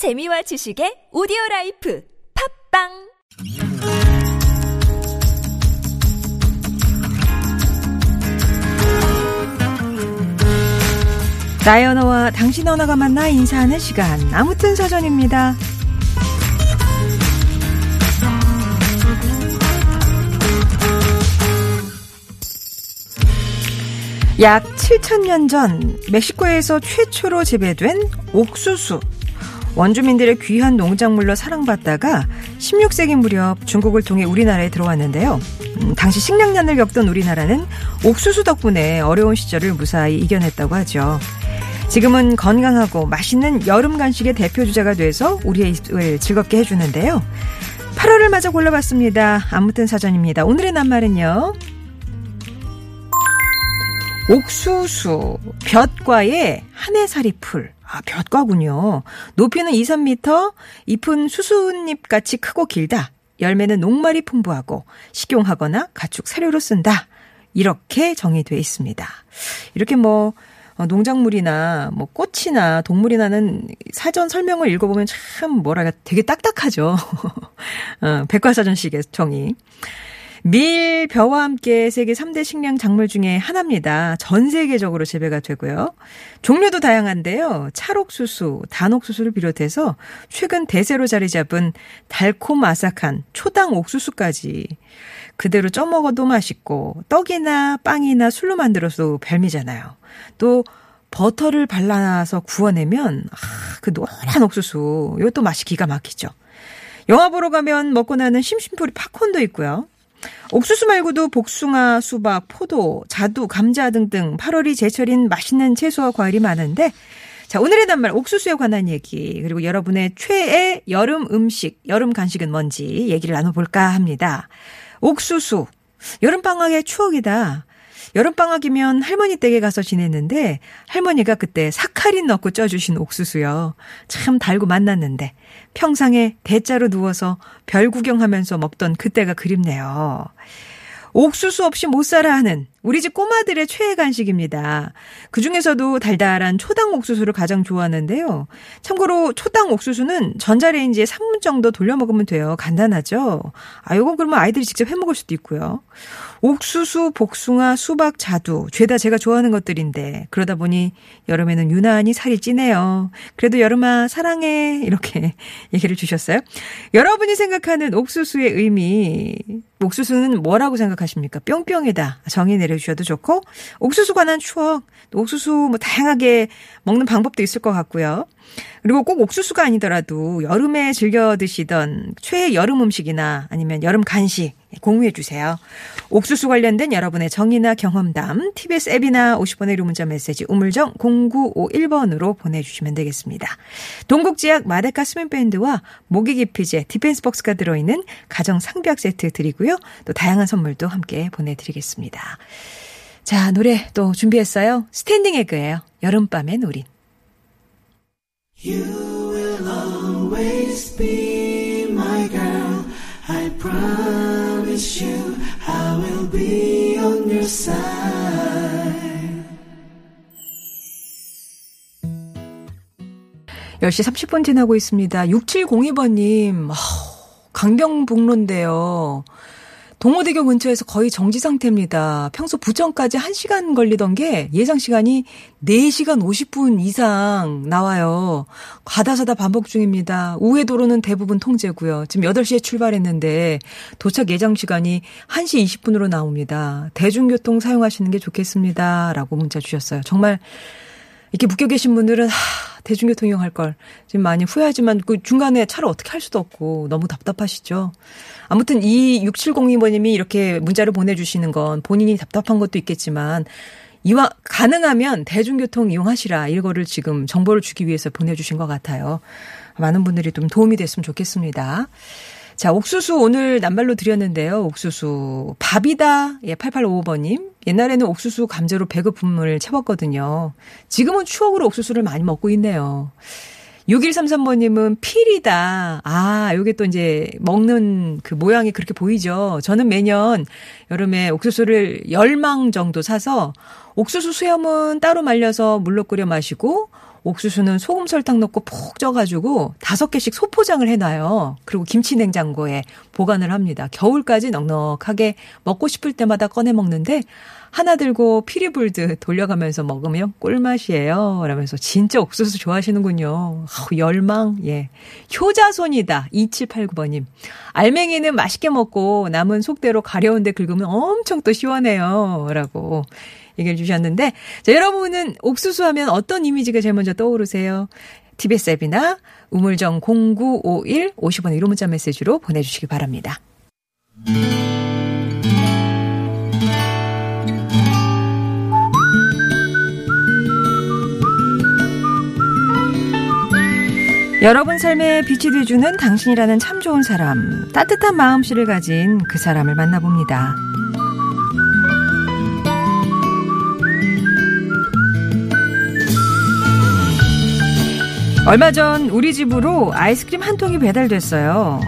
재미와 지식의 오디오 라이프 팟빵 나의 언어와 당신 언어가 만나 인사하는 시간. 아무튼 사전입니다. 약 7천년 전 멕시코에서 최초로 재배된 옥수수. 원주민들의 귀한 농작물로 사랑받다가 16세기 무렵 중국을 통해 우리나라에 들어왔는데요. 음, 당시 식량난을 겪던 우리나라는 옥수수 덕분에 어려운 시절을 무사히 이겨냈다고 하죠. 지금은 건강하고 맛있는 여름 간식의 대표 주자가 돼서 우리의 입을 즐겁게 해주는데요. 8월을 맞아 골라봤습니다. 아무튼 사전입니다. 오늘의 낱말은요. 옥수수, 볕과의 한해살이 풀. 아, 볕과군요. 높이는 2, 3m, 잎은 수수잎 같이 크고 길다. 열매는 녹말이 풍부하고 식용하거나 가축 사료로 쓴다. 이렇게 정의되어 있습니다. 이렇게 뭐 어, 농작물이나 뭐 꽃이나 동물이나는 사전 설명을 읽어보면 참 뭐랄까 되게 딱딱하죠. 어, 백과사전식의 정의. 밀, 벼와 함께 세계 3대 식량 작물 중에 하나입니다. 전 세계적으로 재배가 되고요. 종류도 다양한데요. 찰옥수수, 단옥수수를 비롯해서 최근 대세로 자리 잡은 달콤 아삭한 초당 옥수수까지 그대로 쪄 먹어도 맛있고 떡이나 빵이나 술로 만들어서 별미잖아요. 또 버터를 발라서 구워내면 아, 그 노란 옥수수 이것도 맛이 기가 막히죠. 영화 보러 가면 먹고 나는 심심풀이 팝콘도 있고요. 옥수수 말고도 복숭아, 수박, 포도, 자두, 감자 등등 8월이 제철인 맛있는 채소와 과일이 많은데 자, 오늘의 단말 옥수수에 관한 얘기 그리고 여러분의 최애 여름 음식, 여름 간식은 뭔지 얘기를 나눠 볼까 합니다. 옥수수 여름 방학의 추억이다. 여름방학이면 할머니 댁에 가서 지냈는데 할머니가 그때 사카린 넣고 쪄주신 옥수수요. 참 달고 만났는데 평상에 대자로 누워서 별 구경하면서 먹던 그때가 그립네요. 옥수수 없이 못 살아 하는 우리 집 꼬마들의 최애 간식입니다. 그 중에서도 달달한 초당 옥수수를 가장 좋아하는데요. 참고로 초당 옥수수는 전자레인지에 3분 정도 돌려 먹으면 돼요. 간단하죠? 아, 요건 그러면 아이들이 직접 해 먹을 수도 있고요. 옥수수, 복숭아, 수박, 자두. 죄다 제가 좋아하는 것들인데 그러다 보니 여름에는 유난히 살이 찌네요. 그래도 여름아 사랑해. 이렇게 얘기를 주셨어요. 여러분이 생각하는 옥수수의 의미 옥수수는 뭐라고 생각하십니까? 뿅뿅이다. 정의 내려주셔도 좋고 옥수수 관한 추억, 옥수수 뭐 다양하게 먹는 방법도 있을 것 같고요. 그리고 꼭 옥수수가 아니더라도 여름에 즐겨 드시던 최애 여름 음식이나 아니면 여름 간식 공유해 주세요. 옥수수 관련된 여러분의 정의나 경험담 TBS 앱이나 50원의 유료 문자 메시지 우물정 0951번으로 보내주시면 되겠습니다. 동국제약 마데카 습윤밴드와 모기 기피제 디펜스 박스가 들어있는 가정 상비약 세트 드리고요. 또 다양한 선물도 함께 보내드리겠습니다. 자 노래 또 준비했어요. 스탠딩 에그예요. 여름밤에 우린. You will always be my girl. I promise you I will be on your side. 10시 30분 지나고 있습니다. 6702번님, 강경북로인데요. 동호대교 근처에서 거의 정지 상태입니다. 평소 부천까지 1시간 걸리던 게 예상 시간이 4시간 50분 이상 나와요. 가다서다 반복 중입니다. 우회 도로는 대부분 통제고요. 지금 8시에 출발했는데 도착 예정 시간이 1시 20분으로 나옵니다. 대중교통 사용하시는 게 좋겠습니다. 라고 문자 주셨어요. 정말 이렇게 묶여 계신 분들은 하, 대중교통 이용할 걸 지금 많이 후회하지만 그 중간에 차를 어떻게 할 수도 없고 너무 답답하시죠. 아무튼 이 6702번님이 이렇게 문자를 보내주시는 건 본인이 답답한 것도 있겠지만 이와 가능하면 대중교통 이용하시라 이거를 지금 정보를 주기 위해서 보내주신 것 같아요. 많은 분들이 좀 도움이 됐으면 좋겠습니다. 자, 옥수수 오늘 낱말로 드렸는데요. 옥수수. 밥이다. 예, 8855번님. 옛날에는 옥수수 감자로 배급품을 채웠거든요. 지금은 추억으로 옥수수를 많이 먹고 있네요. 6133번님은 필이다. 아, 요게 또 이제 먹는 그 모양이 그렇게 보이죠. 저는 매년 여름에 옥수수를 10망 정도 사서 옥수수 수염은 따로 말려서 물로 끓여 마시고 옥수수는 소금 설탕 넣고 푹 쪄가지고 다섯 개씩 소포장을 해놔요. 그리고 김치 냉장고에 보관을 합니다. 겨울까지 넉넉하게 먹고 싶을 때마다 꺼내 먹는데 하나 들고 피리 불듯 돌려가면서 먹으면 꿀맛이에요. 라면서 진짜 옥수수 좋아하시는군요. 아우, 열망. 예. 효자손이다. 2789번님. 알맹이는 맛있게 먹고 남은 속대로 가려운데 긁으면 엄청 또 시원해요. 라고 얘기를 주셨는데 자, 여러분은 옥수수 하면 어떤 이미지가 제일 먼저 떠오르세요? TBS 앱이나 우물정 0951 50원 1호 문자 메시지로 보내주시기 바랍니다. 여러분 삶에 빛이 되주는 당신이라는 참 좋은 사람, 따뜻한 마음씨를 가진 그 사람을 만나봅니다. 얼마 전 우리 집으로 아이스크림 한 통이 배달됐어요.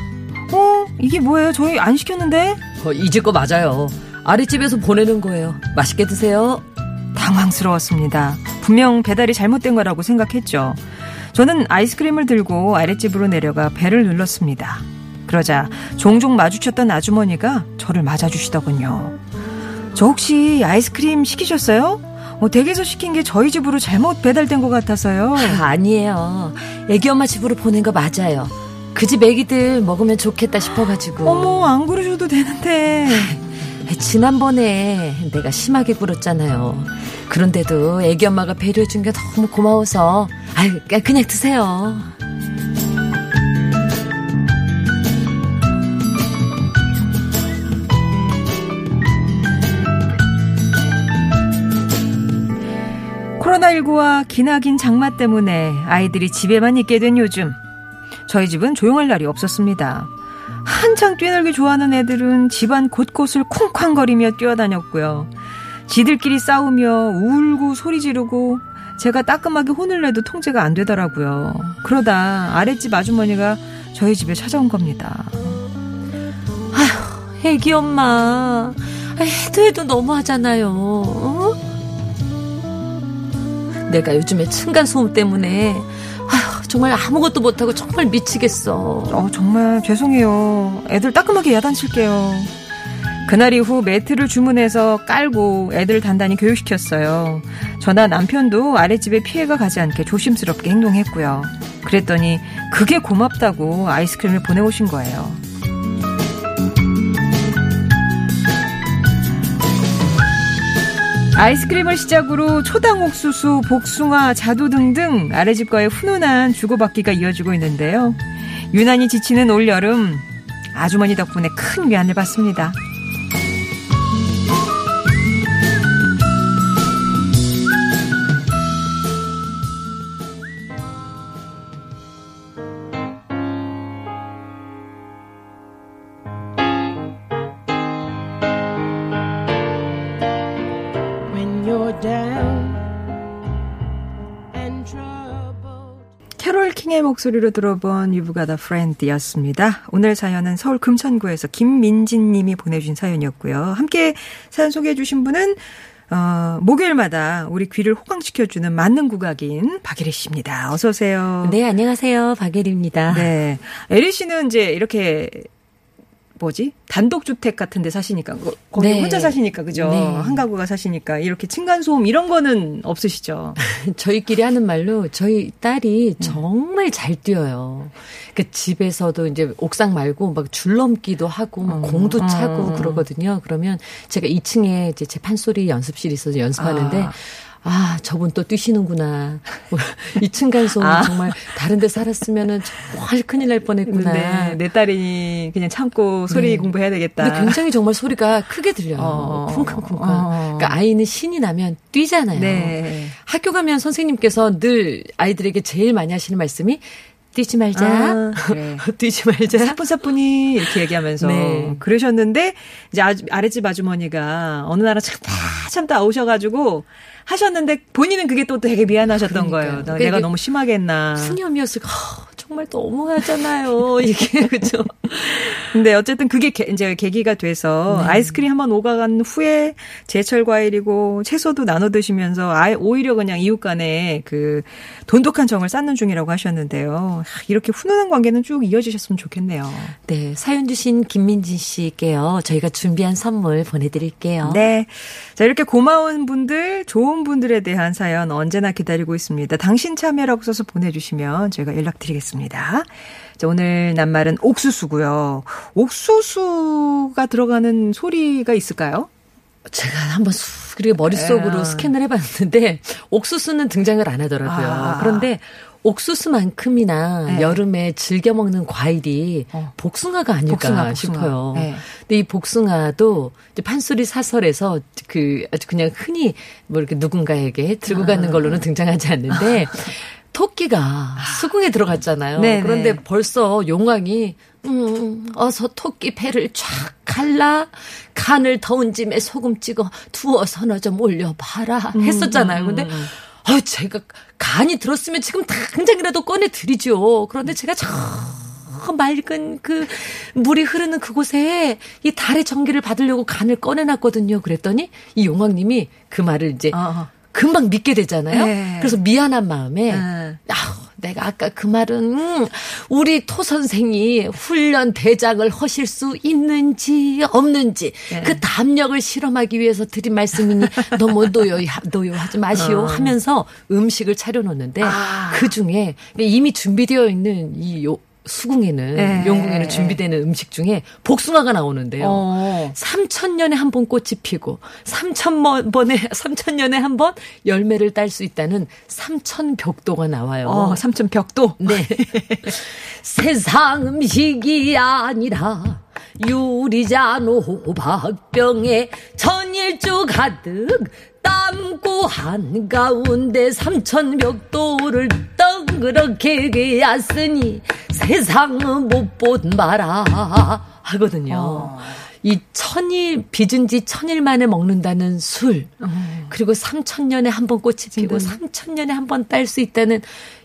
어? 이게 뭐예요? 저희 안 시켰는데? 어, 이집 거 맞아요. 아랫집에서 보내는 거예요. 맛있게 드세요. 당황스러웠습니다. 분명 배달이 잘못된 거라고 생각했죠. 저는 아이스크림을 들고 아랫집으로 내려가 배를 눌렀습니다. 그러자 종종 마주쳤던 아주머니가 저를 맞아주시더군요. 저 혹시 아이스크림 시키셨어요? 어, 댁에서 시킨 게 저희 집으로 잘못 배달된 것 같아서요. 아, 아니에요. 애기 엄마 집으로 보낸 거 맞아요. 그 집 애기들 먹으면 좋겠다 싶어가지고. 어머, 안 그러셔도 되는데. 지난번에 내가 심하게 굴었잖아요. 그런데도 애기 엄마가 배려해준 게 너무 고마워서. 아유, 그냥 드세요. 코로나19와 기나긴 장마 때문에 아이들이 집에만 있게 된 요즘 저희 집은 조용할 날이 없었습니다. 한창 뛰놀기 좋아하는 애들은 집안 곳곳을 쿵쾅거리며 뛰어다녔고요. 지들끼리 싸우며 울고 소리 지르고 제가 따끔하게 혼을 내도 통제가 안 되더라고요. 그러다 아랫집 아주머니가 저희 집에 찾아온 겁니다. 아휴, 애기 엄마. 해도 해도 너무하잖아요. 어? 내가 요즘에 층간소음 때문에 아휴, 정말 아무것도 못하고 정말 미치겠어. 어, 정말 죄송해요. 애들 따끔하게 야단칠게요. 그날 이후 매트를 주문해서 깔고 애들 단단히 교육시켰어요. 저나 남편도 아랫집에 피해가 가지 않게 조심스럽게 행동했고요. 그랬더니 그게 고맙다고 아이스크림을 보내오신 거예요. 아이스크림을 시작으로 초당 옥수수, 복숭아, 자두 등등 아래집과의 훈훈한 주고받기가 이어지고 있는데요. 유난히 지치는 올여름 아주머니 덕분에 큰 위안을 받습니다. 캐롤 킹의 목소리로 들어본 You've Got a Friend였습니다. 오늘 사연은 서울 금천구에서 김민진 님이 보내주신 사연이었고요. 함께 사연 소개해 주신 분은 어, 목요일마다 우리 귀를 호강시켜주는 맛있는 국악인 박예리 씨입니다. 어서 오세요. 네, 안녕하세요. 박예리입니다. 네. 예리 씨는 이제 이렇게 뭐지 단독주택 같은데 사시니까 거기 네. 혼자 사시니까 그죠 네. 한 가구가 사시니까 이렇게 층간 소음 이런 거는 없으시죠? 저희끼리 하는 말로 저희 딸이 음. 정말 잘 뛰어요. 그 집에서도 이제 옥상 말고 막 줄넘기도 하고 막 어. 공도 차고 어. 그러거든요. 그러면 제가 2층에 이제 제 판소리 연습실이 있어서 연습하는데. 아. 아, 저분 또 뛰시는구나. 2층 간소 아. 정말 다른 데 살았으면은 정말 큰일 날 뻔했구나. 네, 내 딸이 그냥 참고 소리 네. 공부해야 되겠다. 근데 굉장히 정말 소리가 크게 들려요. 어. 쿵쾅쿵쾅. 어. 그러니까 아이는 신이 나면 뛰잖아요. 네. 학교 가면 선생님께서 늘 아이들에게 제일 많이 하시는 말씀이 뛰지 말자. 아, 그래. 뛰지 말자. 사뿐사뿐히 이렇게 얘기하면서 네. 그러셨는데 이제 아주, 아랫집 아주머니가 어느 날은 참 다 참다 오셔가지고 하셨는데 본인은 그게 또 되게 미안하셨던 그러니까요. 거예요. 내가 너무 심하게 했나. 푸념이었을 까 정말 너무하잖아요. 이게 그죠. 근데 어쨌든 그게 게, 이제 계기가 돼서 네. 아이스크림 한 번 오가간 후에 제철 과일이고 채소도 나눠 드시면서 아예 오히려 그냥 이웃 간에 그 돈독한 정을 쌓는 중이라고 하셨는데요. 하, 이렇게 훈훈한 관계는 쭉 이어지셨으면 좋겠네요. 네, 사연 주신 김민진 씨께요. 저희가 준비한 선물 보내드릴게요. 네. 자, 이렇게 고마운 분들, 좋은 분들에 대한 사연 언제나 기다리고 있습니다. 당신 참여라고 써서 보내주시면 저희가 연락드리겠습니다. 자, 오늘 낱말은 옥수수고요. 옥수수가 들어가는 소리가 있을까요? 제가 한번 쑥 그리고 머릿속으로 에. 스캔을 해봤는데 옥수수는 등장을 안 하더라고요. 아. 그런데 옥수수만큼이나 네. 여름에 즐겨 먹는 과일이 어. 복숭아가 아닐까 복숭아, 복숭아. 싶어요. 네. 근데 이 복숭아도 판소리 사설에서 그 아주 그냥 흔히 뭐 이렇게 누군가에게 들고 아. 가는 걸로는 등장하지 않는데 토끼가 수궁에 들어갔잖아요. 네네. 그런데 벌써 용왕이 음, 어서 토끼 배를 쫙 갈라 간을 더운 짐에 소금 찍어 두어 서너 좀 올려봐라 했었잖아요. 근데 아 제가 간이 들었으면 지금 당장이라도 꺼내 드리죠. 그런데 제가 저 맑은 그 물이 흐르는 그곳에 이 달의 전기를 받으려고 간을 꺼내놨거든요. 그랬더니 이 용왕님이 그 말을 이제 어. 금방 믿게 되잖아요. 네. 그래서 미안한 마음에 네. 아우, 내가 아까 그 말은 음, 우리 토 선생이 훈련 대장을 하실 수 있는지 없는지 네. 그 담력을 실험하기 위해서 드린 말씀이니 너무 노여 노여하지 마시오 어. 하면서 음식을 차려놓는데 아. 그 중에 이미 준비되어 있는 이 요, 수궁에는 네. 용궁에는 준비되는 음식 중에 복숭아가 나오는데요. 어. 3천년에 한 번 꽃이 피고 3천 번에 3천 년에 한 번 열매를 딸 수 있다는 삼천벽도가 나와요. 어, 삼천 벽도. 네. 세상 음식이 아니라 유리잔 호박병에 전일주 가득 담고 한가운데 삼천벽도를 떡그렇게 놨으니 세상은 못 본 바라 하거든요. 어. 이 천일 빚은 지 천일 만에 먹는다는 술 그리고 삼천 년에 한 번 꽃이 피고 삼천 년에 한 번 딸 수 있다는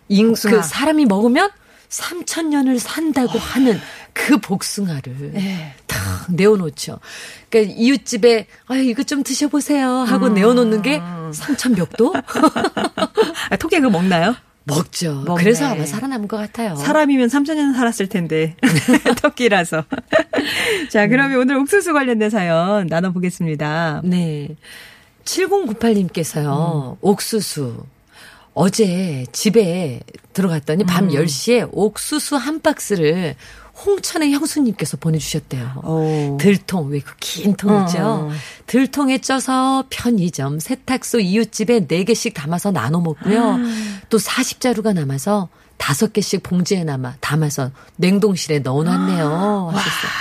인, 복숭아. 그 사람이 먹으면 삼천 년을 산다고 하는 그 복숭아를 네. 탁 내어놓죠. 그러니까 이웃집에 아유 이거 좀 드셔보세요 하고 내어놓는 게 삼천 벽도 아, 토끼 그거 먹나요? 먹죠. 먹네. 그래서 아마 살아남은 것 같아요. 사람이면 3천년 살았을 텐데 토끼라서. 자, 그러면 오늘 옥수수 관련된 사연 나눠보겠습니다. 네. 7098님께서요, 옥수수. 어제 집에 들어갔더니 밤 10시에 옥수수 한 박스를 홍천의 형수님께서 보내주셨대요. 오. 들통, 왜 그 긴 통이죠? 어. 들통에 쪄서 편의점, 세탁소, 이웃집에 4개씩 담아서 나눠 먹고요. 또 40자루가 남아서 5개씩 봉지에 남아 담아서 냉동실에 넣어놨네요. 하셨어요.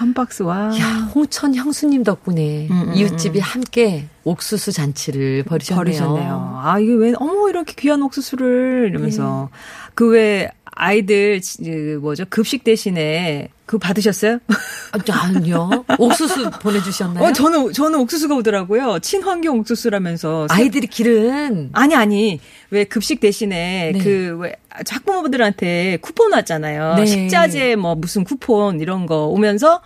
한 박스 와. 야, 홍천 형수님 덕분에 음, 음, 이웃집이 함께 옥수수 잔치를 벌이셨네요. 버리셨네요. 아, 이게 왜, 어머, 이렇게 귀한 옥수수를 이러면서. 네. 그 왜, 아이들, 지- 그 뭐죠, 급식 대신에 그거 받으셨어요? 아, 아니요. 옥수수 보내주셨나요? 어, 저는, 저는 옥수수가 오더라고요. 친환경 옥수수라면서. 아이들이 기른 아니, 아니. 왜 급식 대신에 네. 그, 왜, 학부모들한테 쿠폰 왔잖아요. 네. 식자재 뭐 무슨 쿠폰 이런 거 오면서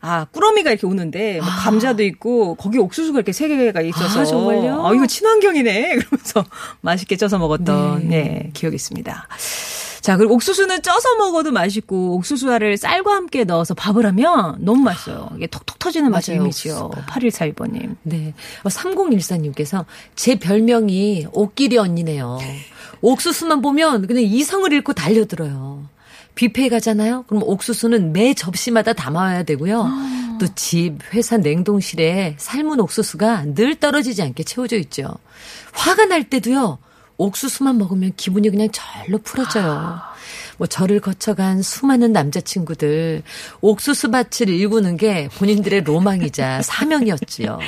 아, 꾸러미가 이렇게 오는데, 뭐 감자도 있고, 거기 옥수수가 이렇게 세 개가 있어서. 아, 정말요? 아, 이거 친환경이네. 그러면서 맛있게 쪄서 먹었던, 네. 네, 기억이 있습니다. 자, 그리고 옥수수는 쪄서 먹어도 맛있고, 옥수수알을 쌀과 함께 넣어서 밥을 하면 너무 맛있어요. 이게 톡톡 터지는 맛이 이미지요. 8142번님. 네. 어, 3014님께서 제 별명이 옥길이 언니네요. 옥수수만 보면 그냥 이성을 잃고 달려들어요. 뷔페에 가잖아요? 그럼 옥수수는 매 접시마다 담아와야 되고요. 또 집, 회사 냉동실에 삶은 옥수수가 늘 떨어지지 않게 채워져 있죠. 화가 날 때도요. 옥수수만 먹으면 기분이 그냥 절로 풀어져요. 뭐 저를 거쳐간 수많은 남자친구들 옥수수 밭을 일구는 게 본인들의 로망이자 사명이었지요.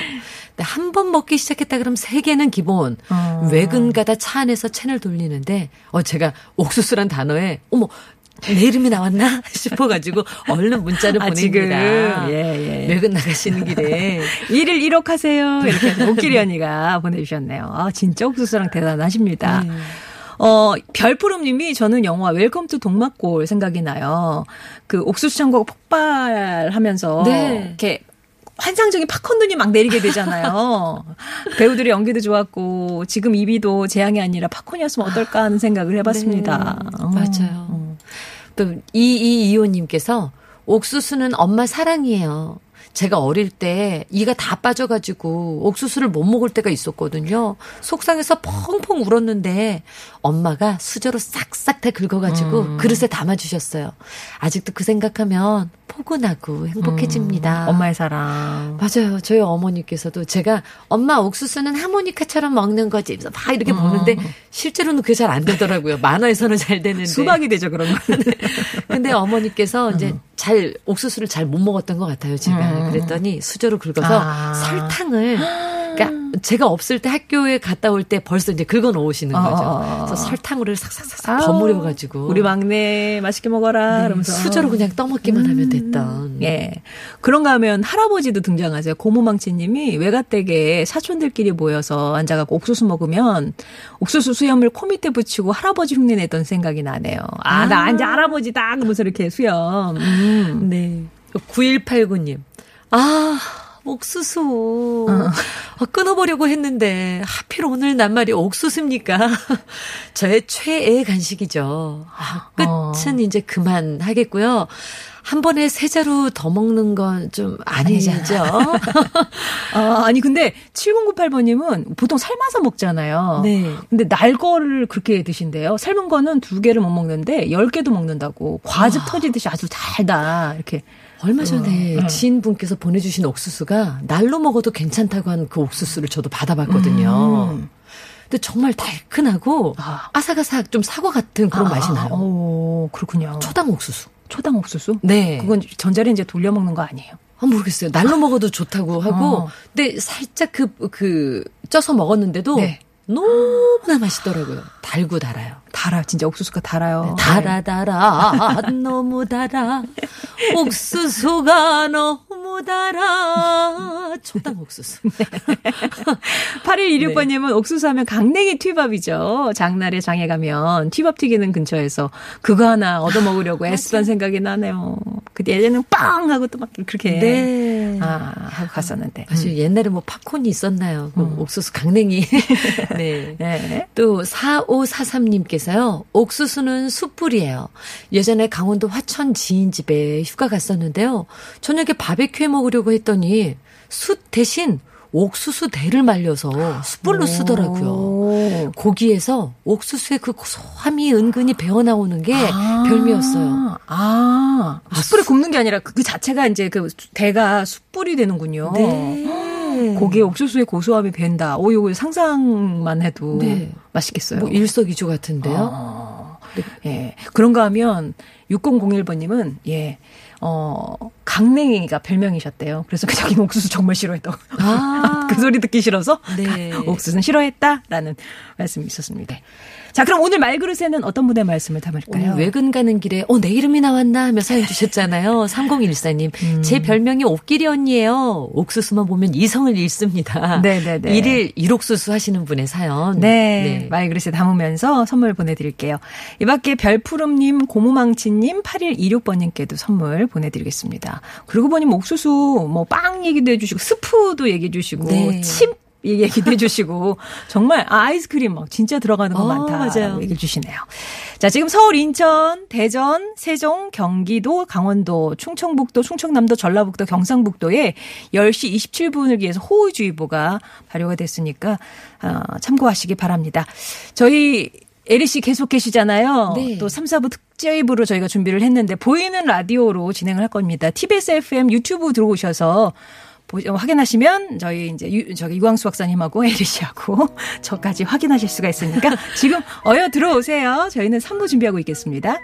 근데 한 번 먹기 시작했다 그럼 세 개는 기본. 어. 외근 가다 차 안에서 채널 돌리는데 어 제가 옥수수란 단어에 어머 내 이름이 나왔나 싶어가지고 얼른 문자를 아, 보냅니다. 지금. 예, 예. 외근 나가시는 길에 일을 1억 하세요. 이렇게 옥길이 언니가 보내주셨네요. 아, 진짜 옥수수랑 대단하십니다. 네. 어, 별푸름님이 저는 영화 웰컴 투 동막골 생각이 나요. 그 옥수수 창고가 폭발하면서 네. 이렇게 환상적인 팝콘들이 막 내리게 되잖아요. 배우들의 연기도 좋았고 지금 이비도 재앙이 아니라 팝콘이었으면 어떨까 하는 생각을 해봤습니다. 네, 어. 맞아요. 또 이이이호님께서 옥수수는 엄마 사랑이에요. 제가 어릴 때 이가 다 빠져가지고 옥수수를 못 먹을 때가 있었거든요. 속상해서 펑펑 울었는데 엄마가 수저로 싹싹 다 긁어가지고 음. 그릇에 담아주셨어요. 아직도 그 생각하면 포근하고 행복해집니다. 음, 엄마의 사랑. 맞아요. 저희 어머니께서도 제가 엄마 옥수수는 하모니카처럼 먹는 거지. 막 이렇게 먹는데 실제로는 그게 잘 안 되더라고요. 만화에서는 잘 되는데. 수박이 되죠 그런 거. 근데 어머니께서 이제 잘 옥수수를 잘 못 먹었던 것 같아요. 제가 그랬더니 수저로 긁어서 아. 설탕을 그러니까 제가 없을 때 학교에 갔다 올 때 벌써 이제 긁어 놓으시는 어, 거죠. 어, 어. 그래서 설탕으로 싹싹싹 버무려 가지고 우리 막내 맛있게 먹어라. 네, 수저로 그냥 떠먹기만 하면 됐던. 예. 그런가 하면 할아버지도 등장하세요. 고모망치 님이 외가댁에 사촌들끼리 모여서 앉아 갖고 옥수수 먹으면 옥수수 수염을 코 밑에 붙이고 할아버지 흉내 내던 생각이 나네요. 아, 나 이제 할아버지다. 그러면서 이렇게 수염. 음. 네. 9189님. 아, 옥수수. 아, 끊어보려고 했는데, 하필 오늘 낱말이 옥수수입니까? 저의 최애 간식이죠. 아, 끝은 이제 그만 하겠고요. 한 번에 세 자루 더 먹는 건 좀 아니죠. 아, 아니, 근데 7098번님은 보통 삶아서 먹잖아요. 네. 근데 날 거를 그렇게 드신대요. 삶은 거는 두 개를 못 먹는데 열 개도 먹는다고. 과즙 터지듯이 아주 달다. 이렇게. 얼마 전에 음. 지인분께서 보내주신 옥수수가 날로 먹어도 괜찮다고 한 그 옥수수를 저도 받아봤거든요. 음. 근데 정말 달큰하고 아. 아삭아삭 좀 사과 같은 그런 맛이 나요. 오, 그렇군요. 초당 옥수수. 초당 옥수수? 네. 그건 전자레인지에 돌려 먹는 거 아니에요? 아, 모르겠어요. 날로 먹어도 좋다고 하고, 어. 근데 살짝 그, 그, 쪄서 먹었는데도 네. 너무나 맛있더라고요. 달고 달아요. 달아, 진짜 옥수수가 달아요. 달아, 달아, 너무 달아. 옥수수가 너무 달아. 초당 옥수수. 8126번님은 옥수수 하면 강냉이 튀밥이죠. 장날에 장에 가면 튀밥 튀기는 근처에서 그거 하나 얻어 먹으려고 애쓰던 생각이 나네요. 그때 예전에는 빵! 하고 또 막 그렇게. 네. 아, 하고 갔었는데. 사실 옛날에 뭐 팝콘이 있었나요? 그 옥수수 강냉이. 네. 네. 또 4543님께서 요. 옥수수는 숯불이에요. 예전에 강원도 화천 지인 집에 휴가 갔었는데요. 저녁에 바베큐 해 먹으려고 했더니 숯 대신 옥수수 대를 말려서 숯불로 쓰더라고요. 오. 고기에서 옥수수의 그 고소함이 은근히 배어 나오는 게 아. 별미였어요. 아, 숯불에 굽는 게 아니라 그, 그 자체가 이제 그 대가 숯불이 되는군요. 네. 고기에 옥수수의 고소함이 밴다. 오, 이거 상상만 해도 네. 맛있겠어요. 뭐 일석이조 같은데요. 어, 예. 그런가 하면 6001번님은 예. 어, 강냉이가 별명이셨대요. 그래서 그 자기는 옥수수 정말 싫어했다고. 아. 그 소리 듣기 싫어서 네. 옥수수는 싫어했다라는 말씀이 있었습니다. 자, 그럼 오늘 말그릇에는 어떤 분의 말씀을 담을까요? 외근 가는 길에 어 내 이름이 나왔나 하며 사연 주셨잖아요. 3014님. 음. 제 별명이 옥길이 언니예요. 옥수수만 보면 이성을 잃습니다. 네네네. 일일 일옥수수 하시는 분의 사연. 네, 말그릇에 담으면서 선물 보내드릴게요. 이 밖에 별푸름님, 고무망치님, 8126번님께도 선물 보내드리겠습니다. 그리고 보니 뭐 옥수수, 뭐 빵 얘기도 해주시고, 스프도 얘기해주시고, 네. 칩 얘기도 해주시고, 정말 아, 아이스크림 막 진짜 들어가는 거 어, 많다. 맞아요. 얘기해 주시네요. 자, 지금 서울, 인천, 대전, 세종, 경기도, 강원도, 충청북도, 충청남도, 전라북도, 경상북도에 10시 27분을 기해서 호우주의보가 발효가 됐으니까 어, 참고하시기 바랍니다. 저희 에리 씨 계속 계시잖아요. 네. 또 3, 4부 특집으로 저희가 준비를 했는데 보이는 라디오로 진행을 할 겁니다. TBS FM 유튜브 들어오셔서 보- 확인하시면 저희 이제 유, 저기 유광수 박사님하고 에리 씨하고 저까지 확인하실 수가 있으니까 지금 어여 들어오세요. 저희는 3부 준비하고 있겠습니다.